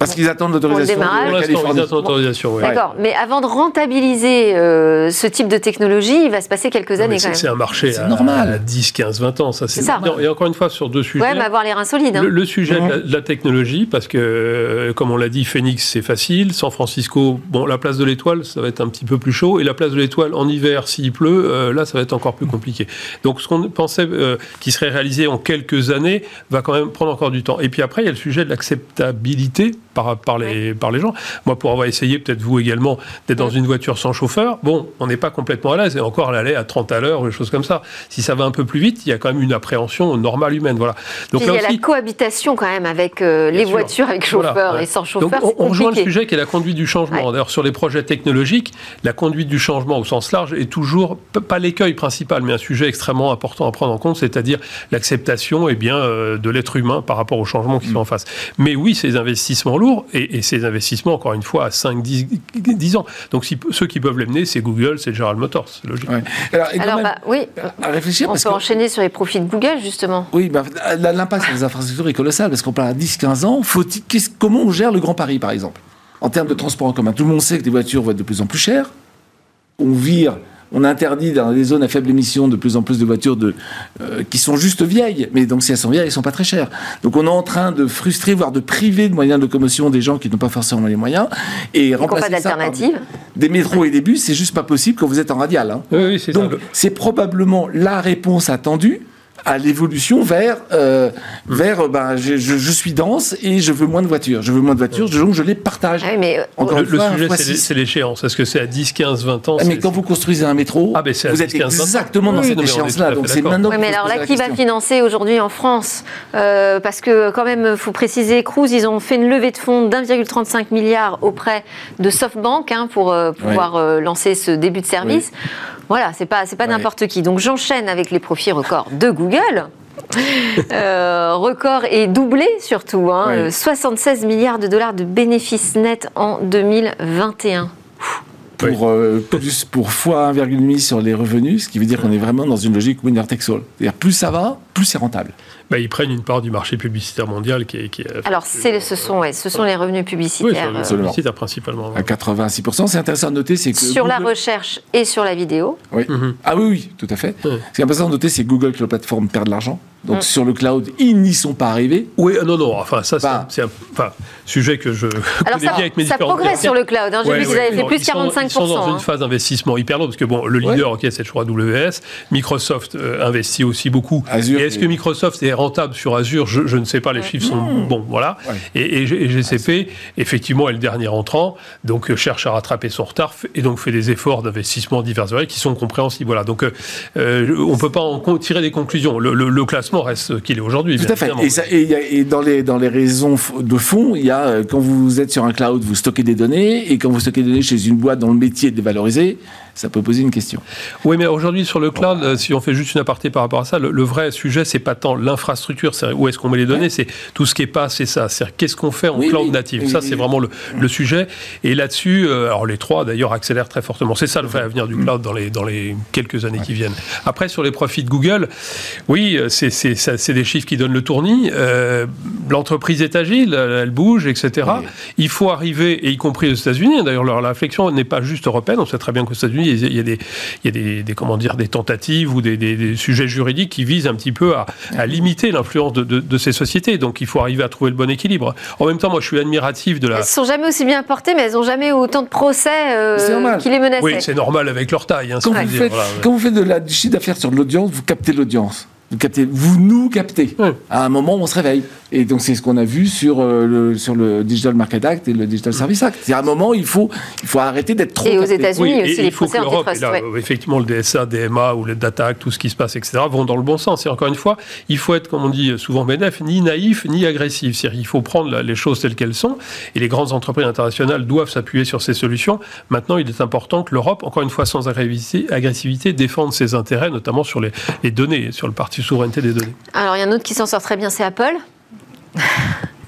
Parce qu'ils attendent l'autorisation démarrage. de Pour la l'instant, ils Californie. attendent l'autorisation, oui. D'accord. Mais avant de rentabiliser euh, ce type de technologie, il va se passer quelques Non, années quand C'est même. c'est un marché C'est à, normal. à 10, 15, 20 ans. Ça, C'est ça. Non, Et encore une fois, sur deux sujets. Ouais, mais avoir les reins solides. hein. Le, le sujet de, la, de la technologie, parce que, euh, comme on l'a dit, Phoenix, c'est facile. San Francisco, bon, la place de l'étoile, ça va être un petit peu plus chaud. Et la place de l'étoile, en hiver, s'il pleut, euh, là, ça va être encore plus compliqué. Donc, ce qu'on pensait euh, qui serait réalisé en quelques années va quand même prendre encore du temps. Et puis après, il y a le sujet de l'acceptabilité par, par, les, par les gens. Moi, pour avoir essayé, peut-être vous également, d'être dans une voiture sans chauffeur, bon, on n'est pas complètement à l'aise. Et encore, allait à 30 à l'heure, des choses comme ça. Si ça va un peu plus vite, il y a quand même une appréhension normale humaine. Voilà. Donc là il y a aussi, la cohabitation quand même avec euh, les sûr. voitures avec chauffeur Voilà, ouais. et sans Donc chauffeur. on, on rejoint le sujet qui est la conduite du changement. Ouais. D'ailleurs, sur les projets technologiques, la conduite du changement au sens large est toujours pas l'écueil principal, mais un sujet extrêmement important à prendre en compte, c'est-à-dire l'acceptation eh bien, euh, de l'être humain par rapport aux changements qui sont en face. Mais oui, ces investissements lourds, et, et ces investissements, encore une fois, à 5, 10, 10 ans. Donc si, ceux qui peuvent les mener, c'est Google, c'est General Motors, c'est logique. Ouais. Alors, Alors, même, bah, oui, à réfléchir on parce peut que enchaîner sur les profits de Google justement. oui, bah, l'impact sur les infrastructures est colossal parce qu'on parle à 10-15 ans. Faut comment on gère le Grand Paris, par exemple, en termes de transport en commun Tout le monde sait que les voitures vont être de plus en plus chères. On vire, on interdit dans les zones à faible émission de plus en plus de voitures de, euh, qui sont juste vieilles. Mais donc, si elles sont vieilles, elles sont pas très chères. Donc, on est en train de frustrer, voire de priver de moyens de locomotion des gens qui n'ont pas forcément les moyens et Ils n'ont pas remplacer ça par d'alternative. des métros et des bus, c'est juste pas possible quand vous êtes en radial. hein. Oui, oui, c'est ça. Donc, c'est probablement la réponse attendue à l'évolution vers, euh, vers euh, ben, je, je- je suis dense et je veux moins de voitures. Je veux moins de voitures, donc je les partage. Oui, mais euh, Encore Le, une le fois, sujet, c'est l'échéance. Est-ce que c'est à 10, 15, 20 ans Ah, mais quand vous construisez un métro, Ah, ben, vous êtes 10, 15, 20. exactement dans Oui, cette échéance-là. Donc c'est maintenant mais alors là, la qui va financer aujourd'hui en France? Euh, Parce que quand même, faut préciser, Cruise, ils ont fait une levée de fonds d'1,35 milliard auprès de SoftBank hein, pour euh, pouvoir euh, lancer ce début de service. Voilà, c'est pas c'est pas n'importe qui. Donc j'enchaîne avec les profits records de Google. Euh, record et doublé surtout, hein, Ouais. euh, 76 milliards de dollars de bénéfices nets en 2021. pour, euh, plus, pour fois 1,5 sur les revenus, ce qui veut dire qu'on est vraiment dans une logique winner takes all. C'est-à-dire plus ça va, plus c'est rentable. Bah, ils prennent une part du marché publicitaire mondial qui est. Qui est Alors c'est, ce sont ouais, ce sont les revenus oui, publicitaires. sur le euh, principalement. À 86%, c'est intéressant de noter, c'est que sur la Google- recherche et sur la vidéo. Oui. Mhm. Ah oui, oui, tout à fait. Ouais. Ce qui est intéressant de noter, c'est que Google Cloud Platform perd de l'argent. Donc Mm. sur le cloud, ils n'y sont pas arrivés. Oui, euh, non, non, enfin, ça, c'est Bah. c'est un enfin, sujet que je Alors connais ça, bien avec mes ça différents progresse sur le cloud. hein. J'ai Ouais, vu qu'ils ouais. avaient fait Non, plus sont- 45%. Ils sont dans hein. une phase d'investissement hyper lourde, parce que bon, le leader, ok, c'est toujours AWS. Microsoft euh, investit aussi beaucoup. Azure, et est-ce que Microsoft est rentable sur Azure? Je, je ne sais pas, les chiffres sont bons, voilà. Ouais. Et, et G- et GCP, effectivement, est le dernier entrant, donc euh, cherche à rattraper son retard et donc fait des efforts d'investissement divers qui sont compréhensibles. Voilà. Donc, euh, euh, on peut pas en tirer des conclusions. Le, le- le classement reste ce qu'il est aujourd'hui. Tout à fait. évidemment. Et, ça- et il y a- et dans, les, dans les raisons de fond, il y a quand vous êtes sur un cloud, vous stockez des données, et quand vous stockez des données chez une boîte dont le métier est de les valoriser, ça peut poser une question. Oui, mais aujourd'hui sur le cloud, euh, si on fait juste une aparté par rapport à ça, le, le vrai sujet, c'est pas tant l'infrastructure, c'est où est-ce qu'on met les données, c'est tout ce qui est pas, c'est ça. C'est qu'est-ce qu'on fait en Oui, cloud oui. native. Oui, ça, c'est vraiment le, le sujet. Et là-dessus, euh, alors les trois d'ailleurs accélèrent très fortement. C'est ça le vrai avenir du cloud dans les dans les quelques années qui viennent. Après, sur les profits de Google, oui, euh, c'est des chiffres qui donnent le tournis. Euh, L'entreprise est agile, elle, bouge, etc. Il faut arriver, et y compris aux États-Unis. D'ailleurs, leur la réflexion n'est pas juste européenne. On sait très bien qu'aux États-Unis États-Unis, il y a des, il y a des, comment dire, des tentatives ou des, sujets juridiques qui visent un petit peu à, limiter l'influence de, ces sociétés. Donc il faut arriver à trouver le bon équilibre. En même temps, moi, je suis admiratif de la. Elles sont jamais aussi bien portées, mais elles n'ont jamais eu autant de procès euh, qui les menaçaient. Oui, c'est normal avec leur taille. Hein, quand, vous faites, quand, vous faites, de la, du chiffre d'affaires sur de l'audience, vous captez l'audience. Vous, captez, vous nous captez. À un moment, on se réveille. Et donc, c'est ce qu'on a vu sur, euh, le, sur le Digital Market Act et le Digital Service Act. C'est à un moment, il faut, il faut arrêter d'être trop. Et aux États-Unis aussi, les procès antitrust. Effectivement, le DSA, DMA ou le Data Act, tout ce qui se passe, etc., vont dans le bon sens. Et encore une fois, il faut être, comme on dit souvent MEDEF, ni naïf ni agressif. C'est-à-dire qu'il faut prendre les choses telles qu'elles sont. Et les grandes entreprises internationales doivent s'appuyer sur ces solutions. Maintenant, il est important que l'Europe, encore une fois, sans agressivité, défende ses intérêts, notamment sur les, les données, sur le parti souveraineté des données. Alors, il y a un autre qui s'en sort très bien, c'est Apple.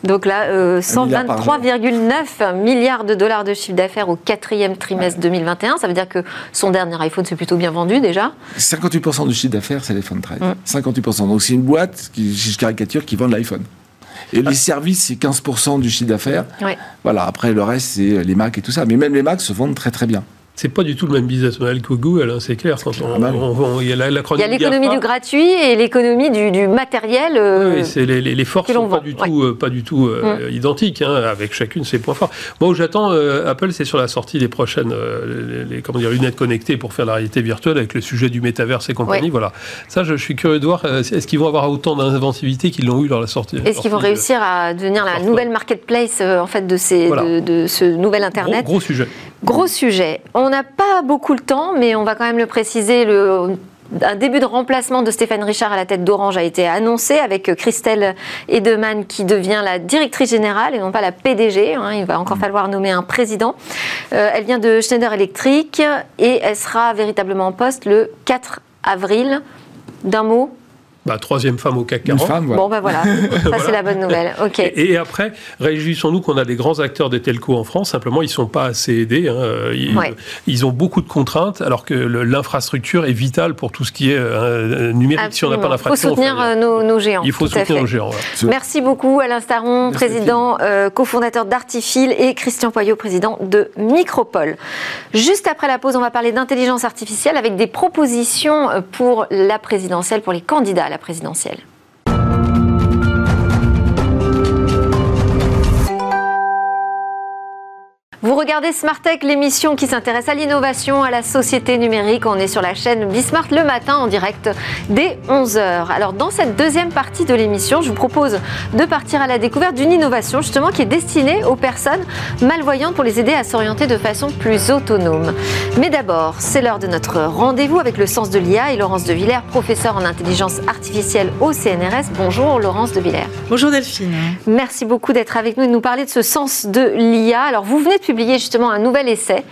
Donc là, 123,9 euh, milliards de dollars de chiffre d'affaires au quatrième trimestre 2021. Ça veut dire que son dernier iPhone s'est plutôt bien vendu déjà. 58% du chiffre d'affaires, c'est l'iPhone 13. 58%. Donc c'est une boîte, qui, je caricature, qui vend l'iPhone. Et les services, c'est 15% du chiffre d'affaires. Voilà, après le reste, c'est les Macs et tout ça. Mais même les Macs se vendent très très bien c'est pas du tout le même business model que Google, hein, c'est clair. Quand on, il y a l'économie du gratuit et l'économie du, matériel. Euh, oui, c'est les, les, forces ne sont pas du, tout, euh, pas du tout euh, mm. identiques, hein, avec chacune ses points forts. Moi, où j'attends Apple, c'est sur la sortie des prochaines les, comment dire, lunettes connectées pour faire la réalité virtuelle, avec le sujet du métaverse et compagnie. Voilà. Ça, je, suis curieux de voir, est-ce qu'ils vont avoir autant d'inventivité qu'ils l'ont eu dans la sortie Est-ce qu'ils vont réussir à devenir la nouvelle marketplace en fait, de, ces, de, ce nouvel Internet gros sujet. Gros sujet. On n'a pas beaucoup le temps, mais on va quand même le préciser. Le, un début de remplacement de Stéphane Richard à la tête d'Orange a été annoncé avec Christelle Edeman qui devient la directrice générale et non pas la PDG. Hein. il va encore falloir nommer un président. Euh, elle vient de Schneider Electric et elle sera véritablement en poste le 4 avril. D'un mot bah, troisième femme au CAC 40. Bon, ben voilà, ça c'est la bonne nouvelle. Ok. Et, après, réjouissons-nous qu'on a des grands acteurs des telcos en France, simplement ils ne sont pas assez aidés. Hein. Ils, ont beaucoup de contraintes, alors que l'infrastructure est vitale pour tout ce qui est euh, numérique. Si on n'a pas d'infrastructure. Il faut soutenir euh, nos, géants. Il faut soutenir nos géants. Merci beaucoup Alain Staron, président, euh, cofondateur d'Artifil, et Christian Poyot, président de Micropole. Juste après la pause, on va parler d'intelligence artificielle avec des propositions pour la présidentielle, pour les candidats la présidentielle. Regardez Smart Tech, l'émission qui s'intéresse à l'innovation, à la société numérique. On est sur la chaîne Bismart le matin en direct dès 11h. Alors dans cette deuxième partie de l'émission, je vous propose de partir à la découverte d'une innovation justement qui est destinée aux personnes malvoyantes pour les aider à s'orienter de façon plus autonome. Mais d'abord, c'est l'heure de notre rendez-vous avec le sens de l'IA et Laurence de Villers, professeure en intelligence artificielle au CNRS. Bonjour Laurence de Villers. Bonjour Delphine. Merci beaucoup d'être avec nous et de nous parler de ce sens de l'IA. Alors vous venez de justement un nouvel essai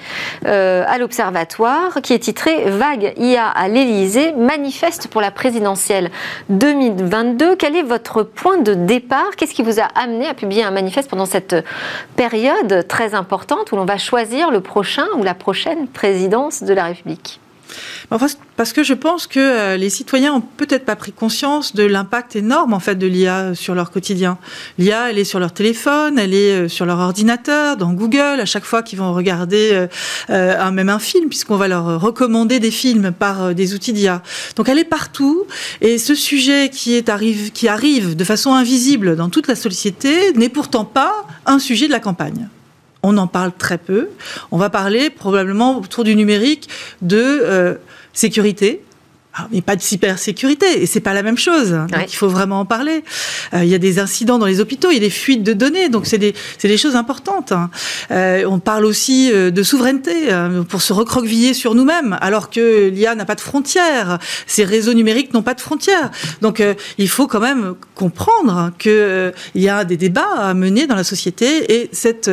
euh, à l'Observatoire qui est titré Vague IA à l'Élysée, manifeste pour la présidentielle 2022. Quel est votre point de départ? Qu'est-ce qui vous a amené à publier un manifeste pendant cette période très importante où l'on va choisir le prochain ou la prochaine présidence de la République? Parce que je pense que euh, les citoyens ont peut-être pas pris conscience de l'impact énorme en fait de l'IA sur leur quotidien. L'IA, elle est sur leur téléphone, elle est euh, sur leur ordinateur, dans Google, à chaque fois qu'ils vont regarder euh, un, même un film, puisqu'on va leur recommander des films par des outils d'IA. Donc elle est partout, et ce sujet qui, arrive, qui arrive de façon invisible dans toute la société n'est pourtant pas un sujet de la campagne on en parle très peu. On va parler probablement autour du numérique de sécurité, ah, mais pas de cybersécurité, et c'est pas la même chose. Donc il faut vraiment en parler. Euh, il y a des incidents dans les hôpitaux, il y a des fuites de données, donc c'est des, des, choses importantes. Hein. Euh, on parle aussi euh, de souveraineté pour se recroqueviller sur nous-mêmes, alors que l'IA n'a pas de frontières, ces réseaux numériques n'ont pas de frontières. Donc il faut quand même comprendre qu'il il y a des débats à mener dans la société, et cet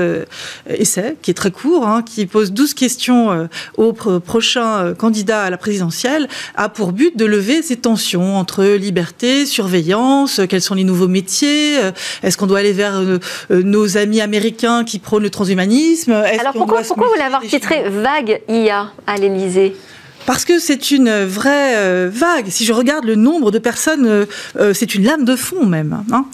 essai, qui est très court, hein, qui pose 12 questions au prochain candidat à la présidentielle, a pour but de lever ces tensions entre liberté, surveillance, quels sont les nouveaux métiers, euh, est-ce qu'on doit aller vers euh, euh, nos amis américains qui prônent le transhumanisme Alors pourquoi, pourquoi vous l'avez titré Vague IA à l'Elysée Parce que c'est une vraie euh, vague. Si je regarde le nombre de personnes, euh, euh, c'est une lame de fond même. Hein.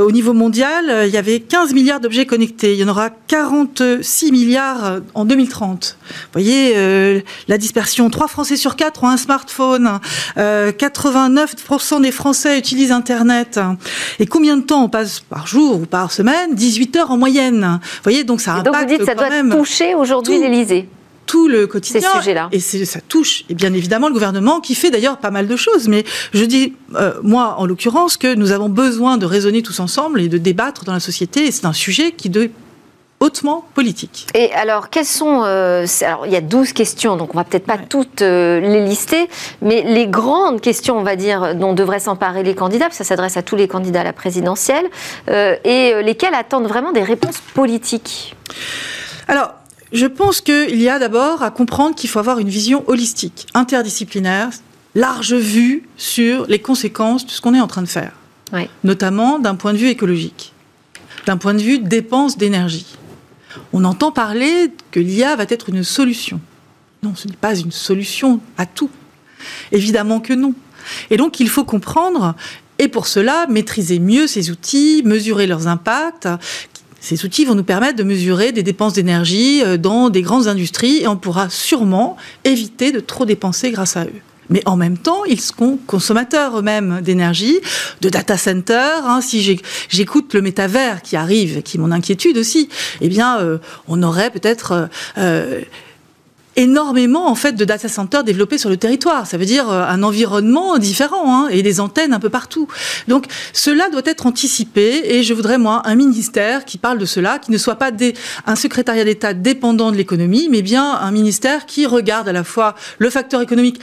au niveau mondial, il y avait 15 milliards d'objets connectés. Il y en aura 46 milliards en 2030. Vous voyez, la dispersion. 3 Français sur 4 ont un smartphone. 89% des Français utilisent Internet. Et combien de temps on passe par jour ou par semaine? 18 heures en moyenne. Vous voyez, donc ça impacte donc vous dites ça doit toucher aujourd'hui l'Élysée tout le quotidien. Ces sujets-là. Et ça touche, et bien évidemment, le gouvernement qui fait d'ailleurs pas mal de choses. Mais je dis, euh, moi, en l'occurrence, que nous avons besoin de raisonner tous ensemble et de débattre dans la société. Et c'est un sujet qui doit hautement politique. Et alors, quelles sont... Euh, alors, il y a 12 questions, donc on va peut-être pas toutes euh, les lister, mais les grandes questions, on va dire, dont devraient s'emparer les candidats, ça s'adresse à tous les candidats à la présidentielle, et lesquelles attendent vraiment des réponses politiques? Alors, je pense qu'il y a d'abord à comprendre qu'il faut avoir une vision holistique, interdisciplinaire, large vue sur les conséquences de ce qu'on est en train de faire, notamment d'un point de vue écologique, d'un point de vue dépense d'énergie. On entend parler que l'IA va être une solution. Non, ce n'est pas une solution à tout. Évidemment que non. Et donc il faut comprendre et pour cela, maîtriser mieux ces outils, mesurer leurs impacts, ces outils vont nous permettre de mesurer des dépenses d'énergie euh, dans des grandes industries et on pourra sûrement éviter de trop dépenser grâce à eux. Mais en même temps, ils sont consommateurs eux-mêmes d'énergie, de data centers. Hein. si j'écoute le métavers qui arrive, qui est mon inquiétude aussi, eh bien, euh, on aurait peut-être euh, énormément en fait de data centers développés sur le territoire. Ça veut dire euh, un environnement différent hein, et des antennes un peu partout. Donc cela doit être anticipé et je voudrais moi un ministère qui parle de cela, qui ne soit pas un secrétariat d'État dépendant de l'économie, mais bien un ministère qui regarde à la fois le facteur économique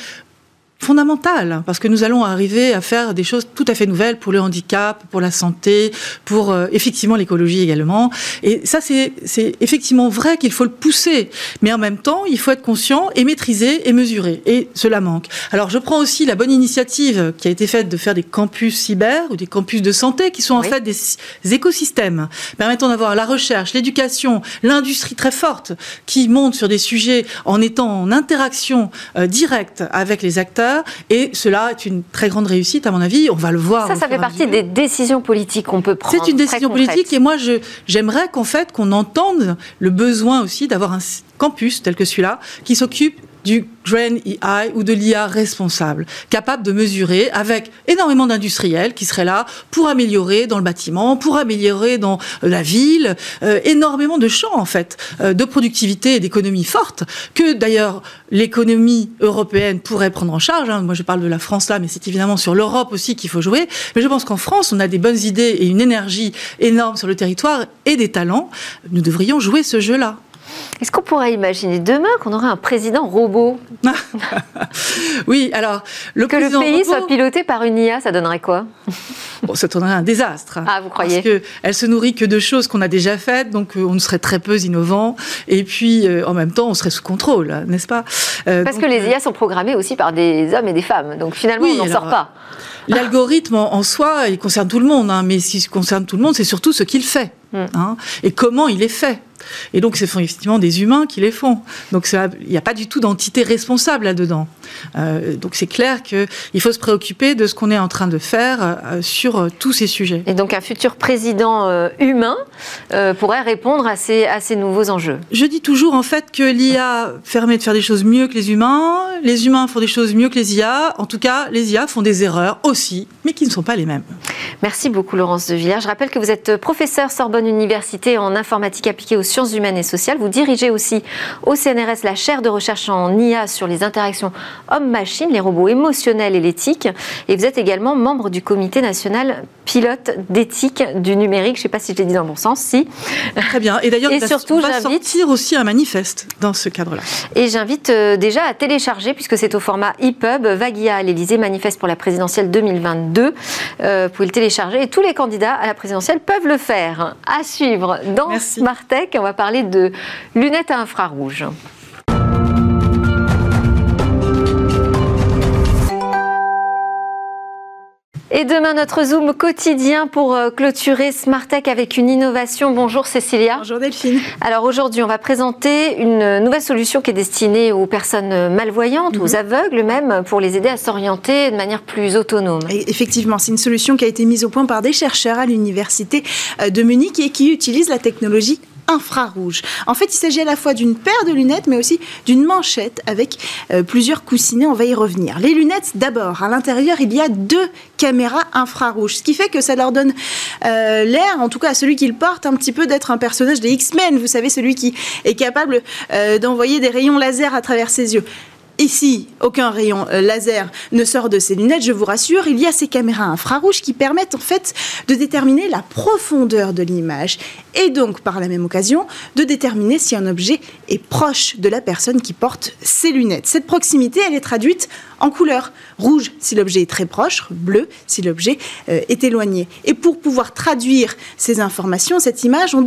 fondamentale, parce que nous allons arriver à faire des choses tout à fait nouvelles pour le handicap, pour la santé, pour euh, effectivement l'écologie également. Et ça, c'est effectivement vrai qu'il faut le pousser, mais en même temps, il faut être conscient et maîtriser et mesurer. Et cela manque. Alors, je prends aussi la bonne initiative qui a été faite de faire des campus cyber ou des campus de santé, qui sont en fait des écosystèmes permettant d'avoir la recherche, l'éducation, l'industrie très forte, qui monte sur des sujets en étant en interaction euh, directe avec les acteurs et cela est une très grande réussite, à mon avis. On va le voir. Ça, ça fait partie des décisions politiques qu'on peut prendre. C'est une décision politique, et moi, j'aimerais qu'en fait, qu'on entende le besoin aussi d'avoir un campus tel que celui-là qui s'occupe du Grand AI ou de l'IA responsable, capable de mesurer avec énormément d'industriels qui seraient là pour améliorer dans le bâtiment, pour améliorer dans la ville, euh, énormément de champs en fait, euh, de productivité et d'économie forte, que d'ailleurs l'économie européenne pourrait prendre en charge. Hein. Moi je parle de la France là, mais c'est évidemment sur l'Europe aussi qu'il faut jouer. Mais je pense qu'en France, on a des bonnes idées et une énergie énorme sur le territoire et des talents. Nous devrions jouer ce jeu-là. Est-ce qu'on pourrait imaginer demain qu'on aurait un président robot Oui, alors le que le pays soit piloté par une IA, ça donnerait quoi? Bon, Ça donnerait un désastre. Ah, vous croyez? Parce qu'elle se nourrit que de choses qu'on a déjà faites, donc euh, on serait très peu innovant, et puis euh, en même temps on serait sous contrôle, n'est-ce pas? Euh, Parce que les IA sont programmées aussi par des hommes et des femmes, donc finalement on n'en sort pas. L'algorithme en, soi, il concerne tout le monde, hein, mais s'il concerne tout le monde, c'est surtout ce qu'il fait hmm. hein, et comment il est fait. Et donc, ce sont effectivement des humains qui les font. Donc, il n'y a pas du tout d'entité responsable là-dedans. Euh, donc, c'est clair qu'il faut se préoccuper de ce qu'on est en train de faire euh, sur euh, tous ces sujets. Et donc, un futur président humain pourrait répondre à ces, à ces nouveaux enjeux. Je dis toujours, en fait, que l'IA permet de faire des choses mieux que les humains. Les humains font des choses mieux que les IA. En tout cas, les IA font des erreurs aussi, mais qui ne sont pas les mêmes. Merci beaucoup, Laurence de Villers. Je rappelle que vous êtes professeur Sorbonne Université en informatique appliquée aux sciences humaines et sociales. Vous dirigez aussi au CNRS la chaire de recherche en IA sur les interactions homme-machine, les robots émotionnels et l'éthique. Et vous êtes également membre du comité national pilote d'éthique du numérique. Je ne sais pas si je l'ai dit dans le bon sens, si. Très bien. Et d'ailleurs, surtout, va sortir aussi un manifeste dans ce cadre-là. Et j'invite euh, déjà à télécharger, puisque c'est au format EPUB, Vaguia à l'Elysée, manifeste pour la présidentielle 2022. Euh, vous pouvez le télécharger et tous les candidats à la présidentielle peuvent le faire. À suivre dans On va parler de lunettes à infrarouge. Et demain, notre Zoom quotidien pour euh, clôturer Smartech avec une innovation. Bonjour Cécilia. Bonjour Delphine. Alors aujourd'hui, on va présenter une nouvelle solution qui est destinée aux personnes malvoyantes, aux mhm. aveugles même, pour les aider à s'orienter de manière plus autonome. effectivement, c'est une solution qui a été mise au point par des chercheurs à l'université euh, de Munich et qui utilise la technologie infrarouge. En fait, il s'agit à la fois d'une paire de lunettes, mais aussi d'une manchette avec euh, plusieurs coussinets. On va y revenir. Les lunettes, d'abord, à l'intérieur, il y a deux caméras infrarouges, ce qui fait que ça leur donne euh, l'air, en tout cas à celui qui le porte, un petit peu d'être un personnage des X-Men. Vous savez, celui qui est capable euh, d'envoyer des rayons laser à travers ses yeux. Ici, aucun rayon laser ne sort de ces lunettes, je vous rassure. Il y a ces caméras infrarouges qui permettent en fait de déterminer la profondeur de l'image et donc par la même occasion de déterminer si un objet est proche de la personne qui porte ces lunettes. Cette proximité, elle est traduite en couleur. Rouge si l'objet est très proche, bleu si l'objet euh, est éloigné. Et pour pouvoir traduire ces informations, cette image, on,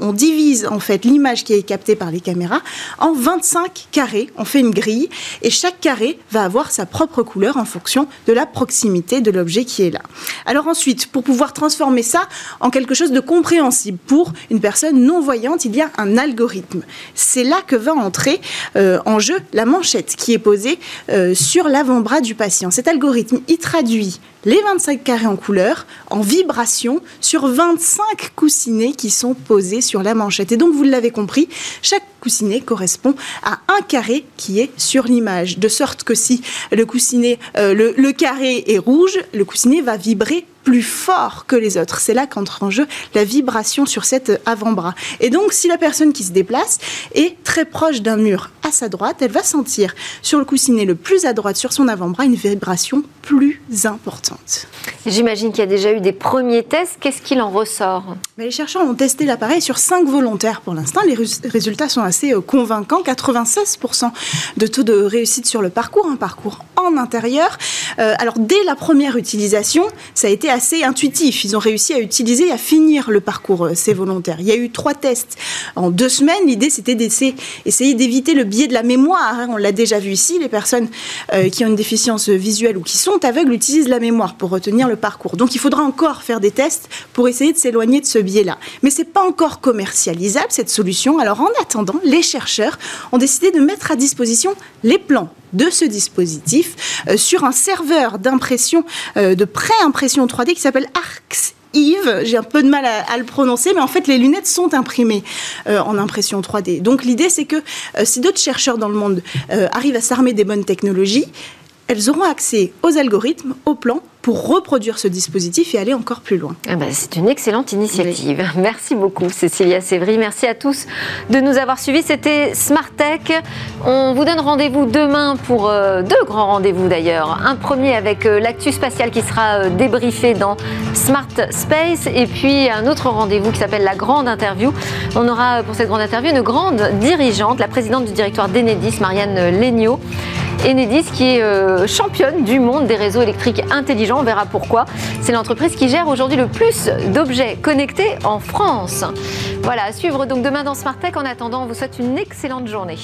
on divise en fait l'image qui est captée par les caméras en 25 carrés. On fait une grille et chaque carré va avoir sa propre couleur en fonction de la proximité de l'objet qui est là. Alors ensuite, pour pouvoir transformer ça en quelque chose de compréhensible pour une personne non voyante, il y a un algorithme. C'est là que va entrer euh, en jeu la manchette qui est posée euh, sur l'avant-bras du patient. Cet algorithme, il traduit les 25 carrés en couleur en vibration sur 25 coussinets qui sont posés sur la manchette. Et donc, vous l'avez compris, chaque coussinet correspond à un carré qui est sur l'image. De sorte que si le coussinet, euh, le carré est rouge, le coussinet va vibrer plus fort que les autres. C'est là qu'entre en jeu la vibration sur cet avant-bras. Et donc, si la personne qui se déplace est très proche d'un mur à sa droite, elle va sentir sur le coussinet le plus à droite, sur son avant-bras, une vibration plus importante. J'imagine qu'il y a déjà eu des premiers tests. Qu'est-ce qu'il en ressort? Les chercheurs ont testé l'appareil sur 5 volontaires pour l'instant. Les résultats sont assez euh, convaincants. 96% de taux de réussite sur le parcours, un parcours en intérieur. Euh, alors, dès la première utilisation, ça a été assez intuitif. Ils ont réussi à utiliser et à finir le parcours, euh, ces volontaires. Il y a eu trois tests en deux semaines. L'idée, c'était d'essayer d'éviter le biais de la mémoire. Hein. On l'a déjà vu ici. Les personnes euh, qui ont une déficience visuelle ou qui sont aveugles utilisent la mémoire pour retenir le parcours. Donc, il faudra encore faire des tests pour essayer de s'éloigner de ce biais-là. Mais c'est pas encore commercialisable, cette solution. Alors, en attendant, les chercheurs ont décidé de mettre à disposition les plans de ce dispositif euh, sur un serveur d'impression, euh, de pré-impression 3D qui s'appelle Arx Yves, j'ai un peu de mal à, le prononcer, mais en fait, les lunettes sont imprimées euh, en impression 3D. Donc, l'idée, c'est que si d'autres chercheurs dans le monde arrivent à s'armer des bonnes technologies, elles auront accès aux algorithmes, aux plans, pour reproduire ce dispositif et aller encore plus loin. Ah bah, c'est une excellente initiative. Merci beaucoup Cécilia Sévry. Merci à tous de nous avoir suivis. C'était Smart Tech. On vous donne rendez-vous demain pour euh, deux grands rendez-vous d'ailleurs. Un premier avec euh, l'actu spatial qui sera euh, débriefé dans Smart Space et puis un autre rendez-vous qui s'appelle la grande interview. On aura pour cette grande interview une grande dirigeante, la présidente du directoire d'Enedis, Marianne Legnaud. Enedis qui est championne du monde des réseaux électriques intelligents on verra pourquoi. C'est l'entreprise qui gère aujourd'hui le plus d'objets connectés en France. Voilà, à suivre donc demain dans Smart Tech. En attendant, on vous souhaite une excellente journée.